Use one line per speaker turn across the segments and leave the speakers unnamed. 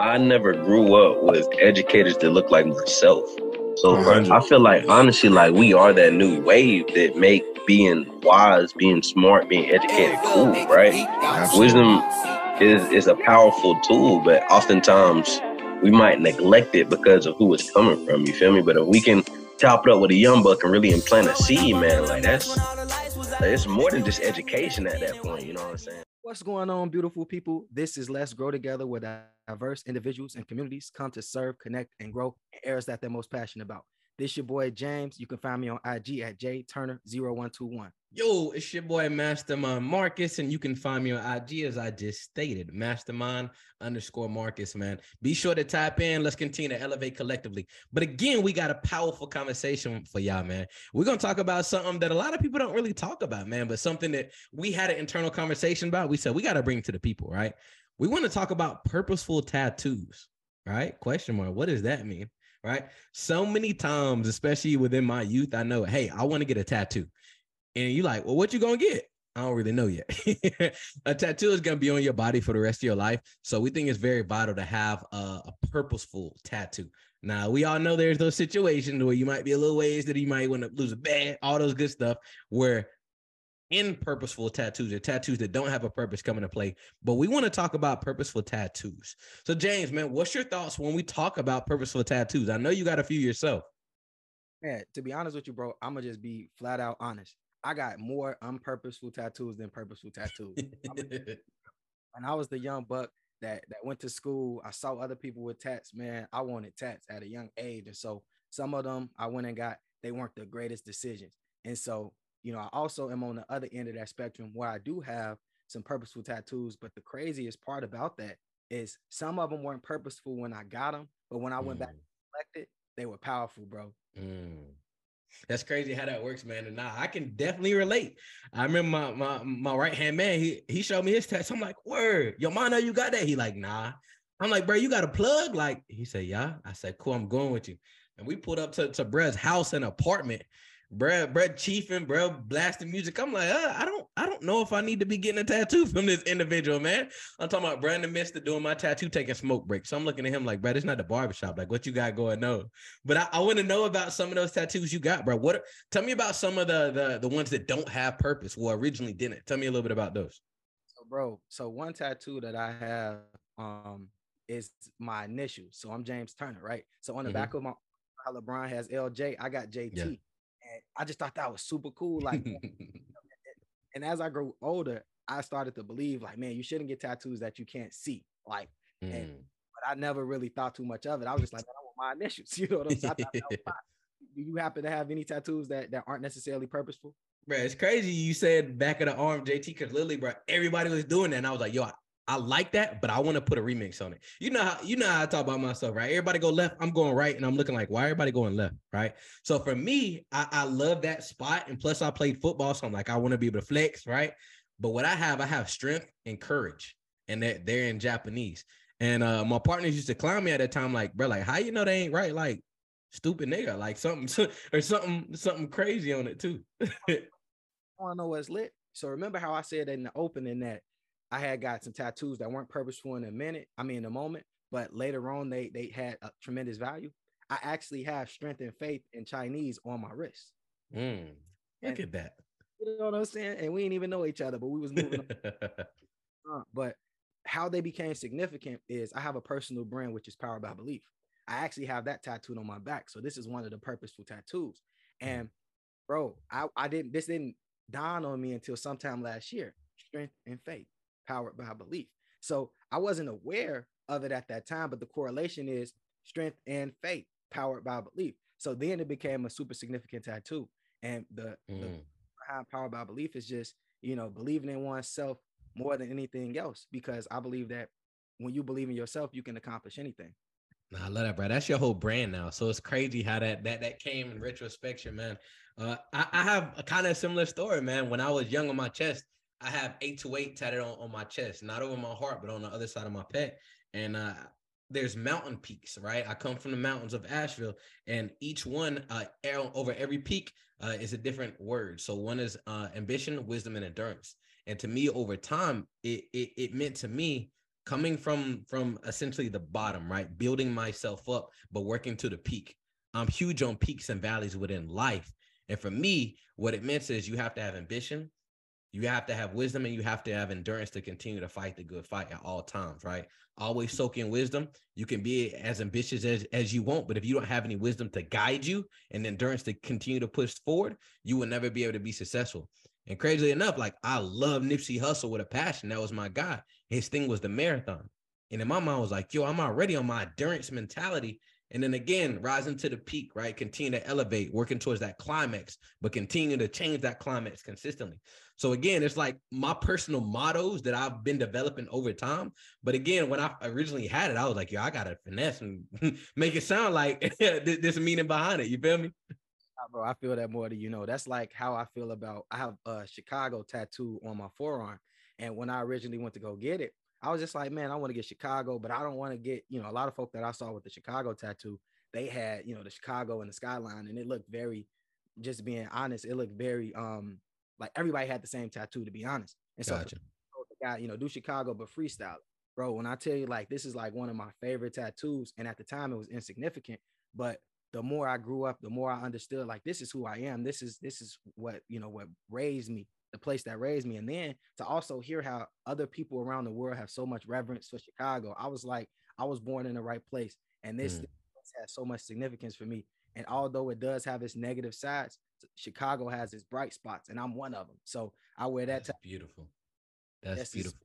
I never grew up with educators that look like myself. So I feel like honestly, like we are that new wave that make being wise, being smart, being educated cool, right? Absolutely. Wisdom is is a powerful tool, but oftentimes we might neglect it because of who it's coming from. You feel me? But if we can top it up with a young buck and really implant a seed, man, like that's it's more than just education at that point. You know what I'm saying?
What's going on, beautiful people? This is Let's Grow Together, where diverse individuals and communities come to serve, connect, and grow in areas that they're most passionate about. This your boy James. You can find me on IG at jturner0121.
Yo, it's your boy Mastermind Marcus, and you can find me on IG as I just stated, Mastermind underscore Marcus, man. Be sure to tap in. Let's continue to elevate collectively. But again, we got a powerful conversation for y'all, man. We're gonna talk about something that a lot of people don't really talk about, man, but something that we had an internal conversation about. We said we got to bring to the people, right? We want to talk about purposeful tattoos, right? Question mark. What does that mean? Right. So many times, especially within my youth, I know, hey, I want to get a tattoo and you're like, well, what you gonna get? I don't really know yet. a tattoo is gonna be on your body for the rest of your life, so we think it's very vital to have a, a purposeful tattoo. Now we all know there's those situations where you might be a little ways that you might want to lose a bet, all those good stuff. Where in purposeful tattoos or tattoos that don't have a purpose come into play. But we want to talk about purposeful tattoos. So James, man, what's your thoughts when we talk about purposeful tattoos? I know you got a few yourself.
Man, to be honest with you, bro, I'm gonna just be flat out honest. I got more unpurposeful tattoos than purposeful tattoos. and I was the young buck that that went to school. I saw other people with tats. Man, I wanted tats at a young age, and so some of them I went and got. They weren't the greatest decisions, and so you know I also am on the other end of that spectrum where I do have some purposeful tattoos. But the craziest part about that is some of them weren't purposeful when I got them, but when I went mm. back and collected, they were powerful, bro. Mm.
That's crazy how that works, man. And now I can definitely relate. I remember my my my right hand man. He he showed me his tattoo. I'm like, word, yo, man, know you got that. He like, nah. I'm like, bro, you got a plug? Like, he said, yeah. I said, cool, I'm going with you. And we pulled up to to Brad's house and apartment Brad, Brad chiefing, bro, blasting music. I'm like, uh, I don't, I don't know if I need to be getting a tattoo from this individual, man. I'm talking about Brandon Mister doing my tattoo, taking smoke breaks. So I'm looking at him like, Brad, it's not the barbershop. Like, what you got going on? But I, I want to know about some of those tattoos you got, bro. What? Tell me about some of the the the ones that don't have purpose, or originally didn't. Tell me a little bit about those.
So, bro, so one tattoo that I have, um, is my initials. So I'm James Turner, right? So on the mm-hmm. back of my LeBron has LJ, I got JT. Yeah. I just thought that was super cool. Like, and as I grew older, I started to believe, like, man, you shouldn't get tattoos that you can't see. Like, mm. and, but I never really thought too much of it. I was just like, I want my initials. You know what I'm saying? Do you happen to have any tattoos that, that aren't necessarily purposeful?
Bro, it's crazy. You said back of the arm, JT, because literally, bro, everybody was doing that. And I was like, yo, I, I like that, but I want to put a remix on it. You know how you know how I talk about myself, right? Everybody go left, I'm going right, and I'm looking like, why everybody going left, right? So for me, I, I love that spot, and plus I played football, so I'm like, I want to be able to flex, right? But what I have, I have strength and courage, and that they're in Japanese. And uh, my partners used to clown me at that time, like, bro, like, how you know they ain't right? Like, stupid nigga, like something or something, something crazy on it too.
I want to know what's lit. So remember how I said in the opening that I had got some tattoos that weren't purposeful in a minute. I mean, in a moment, but later on they they had a tremendous value. I actually have strength and faith in Chinese on my wrist.
Mm, look and, at that.
You know what I'm saying? And we didn't even know each other, but we was moving. uh, but how they became significant is I have a personal brand which is powered by belief. I actually have that tattooed on my back. So this is one of the purposeful tattoos. Mm. And bro, I, I didn't this didn't dawn on me until sometime last year. Strength and faith powered by belief. So I wasn't aware of it at that time, but the correlation is strength and faith powered by belief. So then it became a super significant tattoo. And the, mm. the behind powered by belief is just, you know, believing in oneself more than anything else. Because I believe that when you believe in yourself, you can accomplish anything.
Nah, I love that, bro. That's your whole brand now. So it's crazy how that that that came in retrospection, man. Uh, I, I have a kind of similar story, man. When I was young on my chest, I have eight to eight tatted on, on my chest, not over my heart, but on the other side of my pet. And uh, there's mountain peaks, right? I come from the mountains of Asheville, and each one uh, over every peak uh, is a different word. So one is uh, ambition, wisdom, and endurance. And to me, over time, it, it it meant to me coming from from essentially the bottom, right? Building myself up, but working to the peak. I'm huge on peaks and valleys within life. And for me, what it meant is you have to have ambition, you have to have wisdom, and you have to have endurance to continue to fight the good fight at all times, right? Always soak in wisdom. You can be as ambitious as, as you want, but if you don't have any wisdom to guide you and endurance to continue to push forward, you will never be able to be successful. And crazily enough, like I love Nipsey Hussle with a passion. That was my guy. His thing was the marathon. And in my mind, I was like, yo, I'm already on my endurance mentality. And then again, rising to the peak, right? Continue to elevate, working towards that climax, but continue to change that climax consistently. So again, it's like my personal mottos that I've been developing over time. But again, when I originally had it, I was like, yo, I gotta finesse and make it sound like this meaning behind it. You feel me?
bro, I feel that more than you know. That's like how I feel about I have a Chicago tattoo on my forearm. And when I originally went to go get it, I was just like, man, I want to get Chicago, but I don't want to get, you know, a lot of folk that I saw with the Chicago tattoo, they had, you know, the Chicago and the skyline, and it looked very, just being honest, it looked very um like everybody had the same tattoo, to be honest. And so gotcha. the guy, you know, do Chicago, but freestyle. Bro, when I tell you like this is like one of my favorite tattoos, and at the time it was insignificant, but the more I grew up, the more I understood like this is who I am. This is this is what you know what raised me, the place that raised me. And then to also hear how other people around the world have so much reverence for Chicago, I was like, I was born in the right place. And this mm. has so much significance for me. And although it does have its negative sides, Chicago has its bright spots, and I'm one of them. So I wear that.
That's beautiful. That's, That's beautiful.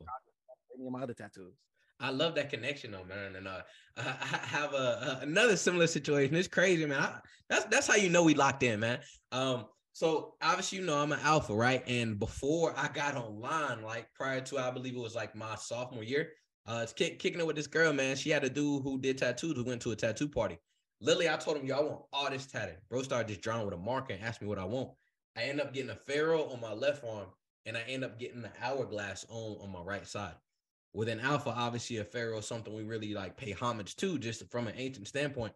Any of my other tattoos.
I love that connection though, man. And uh, I have a, a, another similar situation. It's crazy, man. I, that's that's how you know we locked in, man. Um, so obviously you know I'm an alpha, right? And before I got online, like prior to I believe it was like my sophomore year, uh, it's kick, kicking it with this girl, man. She had a dude who did tattoos who went to a tattoo party. Literally, I told him, I want all this tatted. Bro started just drawing with a marker and asked me what I want. I end up getting a pharaoh on my left arm, and I end up getting the hourglass on on my right side With an alpha obviously a pharaoh something we really like pay homage to just from an ancient standpoint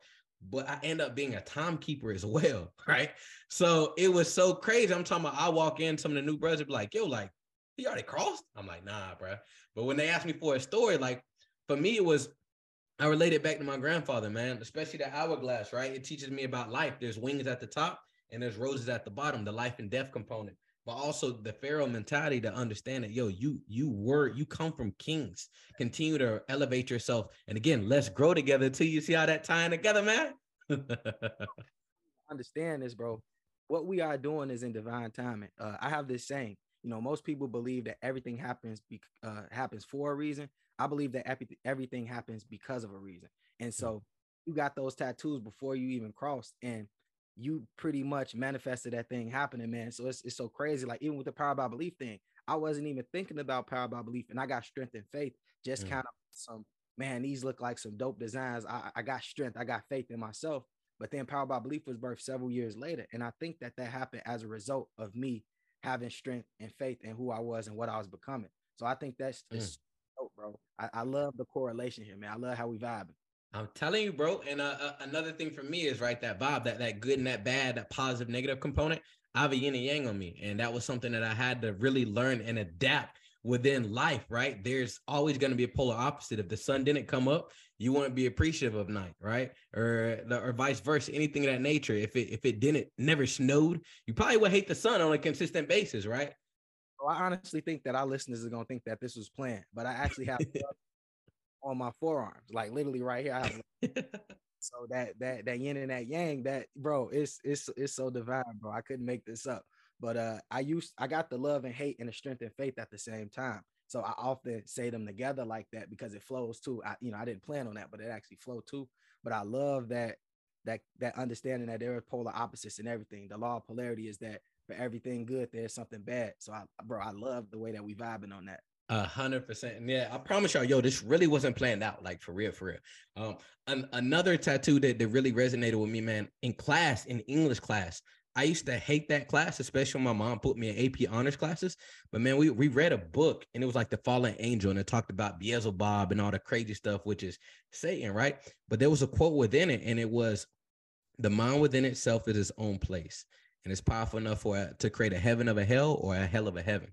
but i end up being a timekeeper as well right? So it was so crazy. I'm talking about i walk in some of the new brothers be like yo like he already crossed? I'm like nah bro but when they asked me for a story like for me it was i related back to my grandfather man especially the hourglass right? It teaches me about life. There's wings at the top and there's roses at the bottom the life and death component but also the pharaoh mentality to understand that yo you you were you come from kings. Continue to elevate yourself. And again let's grow together till you see how that tying together man.
Understand this bro. What we are doing is in divine timing. Uh, i have this saying you know most people believe that everything happens be, uh, happens for a reason. I believe that everything happens because of a reason. And so mm. you got those tattoos before you even crossed. And you pretty much manifested that thing happening, man. So it's, it's so crazy. Like even with the power by belief thing, I wasn't even thinking about power by belief, and I got strength and faith. Just mm. kind of some man. These look like some dope designs. I, I got strength. I got faith in myself. But then power by belief was birthed several years later, and I think that that happened as a result of me having strength and faith in who I was and what I was becoming. So I think that's mm. dope, bro. I, I love the correlation here, man. I love how we vibing.
I'm telling you, bro. And uh, uh, another thing for me is right that vibe, that that good and that bad, that positive, negative component. I have a yin and yang on me, and that was something that I had to really learn and adapt within life. Right? There's always going to be a polar opposite. If the sun didn't come up, you wouldn't be appreciative of night, right? Or the, or vice versa, anything of that nature. If it if it didn't never snowed, you probably would hate the sun on a consistent basis, right?
Well, I honestly think that our listeners are gonna think that this was planned, but I actually have on my forearms, like literally right here. so that that that yin and that yang, that bro, it's it's it's so divine, bro. I couldn't make this up. But uh, I used I got the love and hate and the strength and faith at the same time. So I often say them together like that because it flows too. I you know I didn't plan on that, but it actually flowed too. But I love that that that understanding that there are polar opposites in everything. The law of polarity is that for everything good, there's something bad. So I bro, I love the way that we vibing on that.
A hundred percent. And yeah, I promise y'all, yo, this really wasn't planned out, like for real, for real. Um, an, another tattoo that, that really resonated with me, man, in class, in English class. I used to hate that class, especially when my mom put me in AP honors classes. But man, we, we read a book and it was like the fallen angel, and it talked about Beelzebub and all the crazy stuff, which is Satan, right? But there was a quote within it, and it was the mind within itself is its own place. And it's powerful enough for to create a heaven of a hell or a hell of a heaven.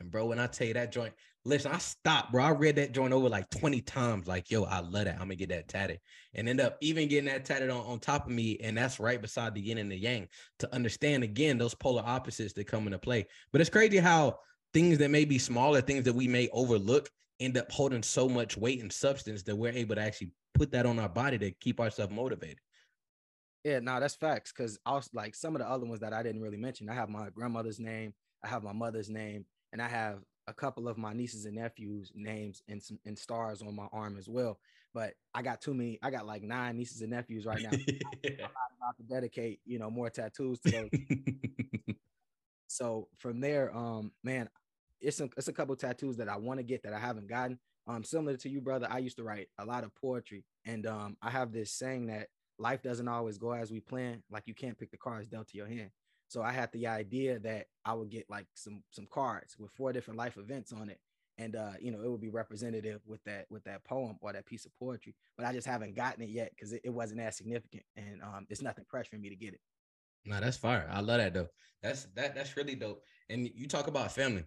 And bro, when I tell you that joint Listen, I stopped, bro. I read that joint over like 20 times. Like, yo, I love that. I'm gonna get that tatted. And end up even getting that tatted on, on top of me. And that's right beside the yin and the yang to understand again those polar opposites that come into play. But it's crazy how things that may be smaller, things that we may overlook, end up holding so much weight and substance that we're able to actually put that on our body to keep ourselves motivated.
Yeah, no, that's facts. Cause also like some of the other ones that I didn't really mention, I have my grandmother's name, I have my mother's name, and I have a couple of my nieces and nephews' names and some and stars on my arm as well. But I got too many. I got like nine nieces and nephews right now. I'm about to dedicate, you know, more tattoos to those. so from there, um, man, it's a, it's a couple tattoos that I want to get that I haven't gotten. Um, similar to you, brother, I used to write a lot of poetry, and um, I have this saying that life doesn't always go as we plan. Like you can't pick the cards dealt to your hand. So I had the idea that I would get like some some cards with four different life events on it, and uh, you know it would be representative with that with that poem or that piece of poetry. But I just haven't gotten it yet because it, it, wasn't as significant, and um, it's nothing for me to get it.
No, that's fire. I love that though. That's that that's really dope. And you talk about family.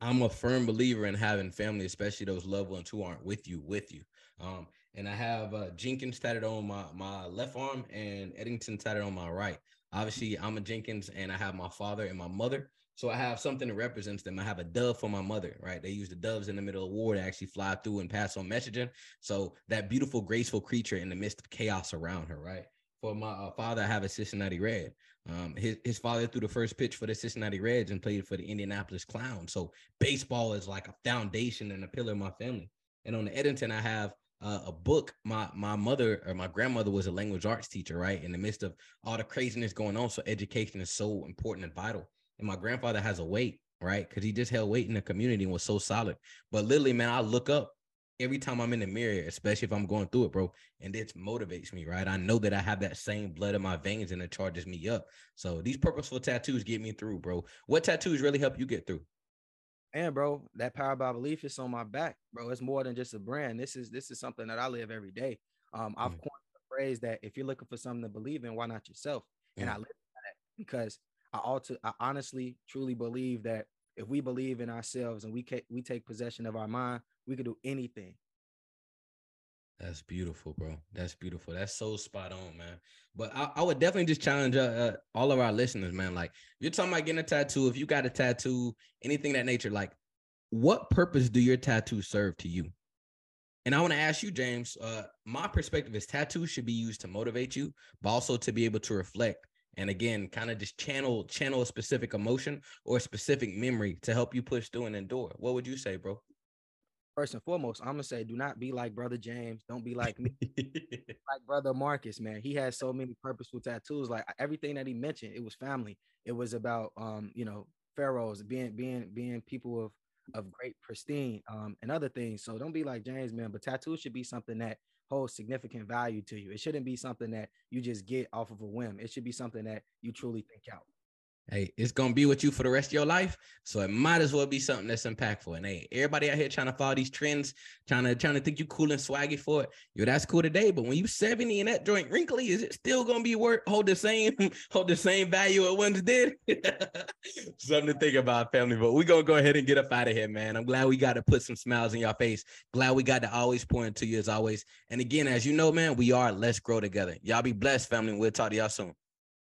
I'm a firm believer in having family, especially those loved ones who aren't with you, with you. Um, and I have uh, Jenkins tatted on my my left arm and Eddington tatted on my right. Obviously, I'm a Jenkins and I have my father and my mother. So I have something that represents them. I have a dove for my mother, right? They use the doves in the middle of war to actually fly through and pass on messaging. So that beautiful, graceful creature in the midst of chaos around her, right? For my uh, father, I have a Cincinnati Red. Um, his, his father threw the first pitch for the Cincinnati Reds and played for the Indianapolis Clowns. So baseball is like a foundation and a pillar of my family. And on the Eddington, I have uh, a book. My my mother or my grandmother was a language arts teacher, right? In the midst of all the craziness going on, so education is so important and vital. And my grandfather has a weight, right? Because he just held weight in the community and was so solid. But literally, man, I look up every time I'm in the mirror, especially if I'm going through it, bro, and it motivates me, right? I know that I have that same blood in my veins and it charges me up. So these purposeful tattoos get me through, bro. What tattoos really help you get through?
and bro, that power by belief is on my back, bro. It's more than just a brand. This is this is something that I live every day. Um, I've mm. coined the phrase that if you're looking for something to believe in, why not yourself? Mm. And I live that because I also I honestly truly believe that if we believe in ourselves and we can, we take possession of our mind, we can do anything.
That's beautiful, bro. That's beautiful. That's so spot on, man. But I, I would definitely just challenge uh, uh, all of our listeners, man. Like, you're talking about getting a tattoo. If you got a tattoo, anything that nature, like, what purpose do your tattoos serve to you? And I want to ask you, James. Uh, my perspective is tattoos should be used to motivate you, but also to be able to reflect and again, kind of just channel channel a specific emotion or a specific memory to help you push through and endure. What would you say, bro?
First and foremost, I'm gonna say, do not be like brother James. Don't be like me, like brother Marcus. Man, he has so many purposeful tattoos. Like everything that he mentioned, it was family. It was about um, you know, pharaohs being being being people of of great pristine um and other things. So don't be like James, man. But tattoos should be something that holds significant value to you. It shouldn't be something that you just get off of a whim. It should be something that you truly think out
hey, it's gonna be with you for the rest of your life. So it might as well be something that's impactful. And hey, everybody out here trying to follow these trends, trying to trying to think you cool and swaggy for it. Yo, that's cool today. But when you 70 and that joint wrinkly, is it still gonna be worth hold the same, hold the same value it once did? something to think about, family. But we're gonna go ahead and get up out of here, man. I'm glad we got to put some smiles in your face. Glad we got to always point to you as always. And again, as you know, man, we are let's grow together. Y'all be blessed, family. We'll talk to y'all soon.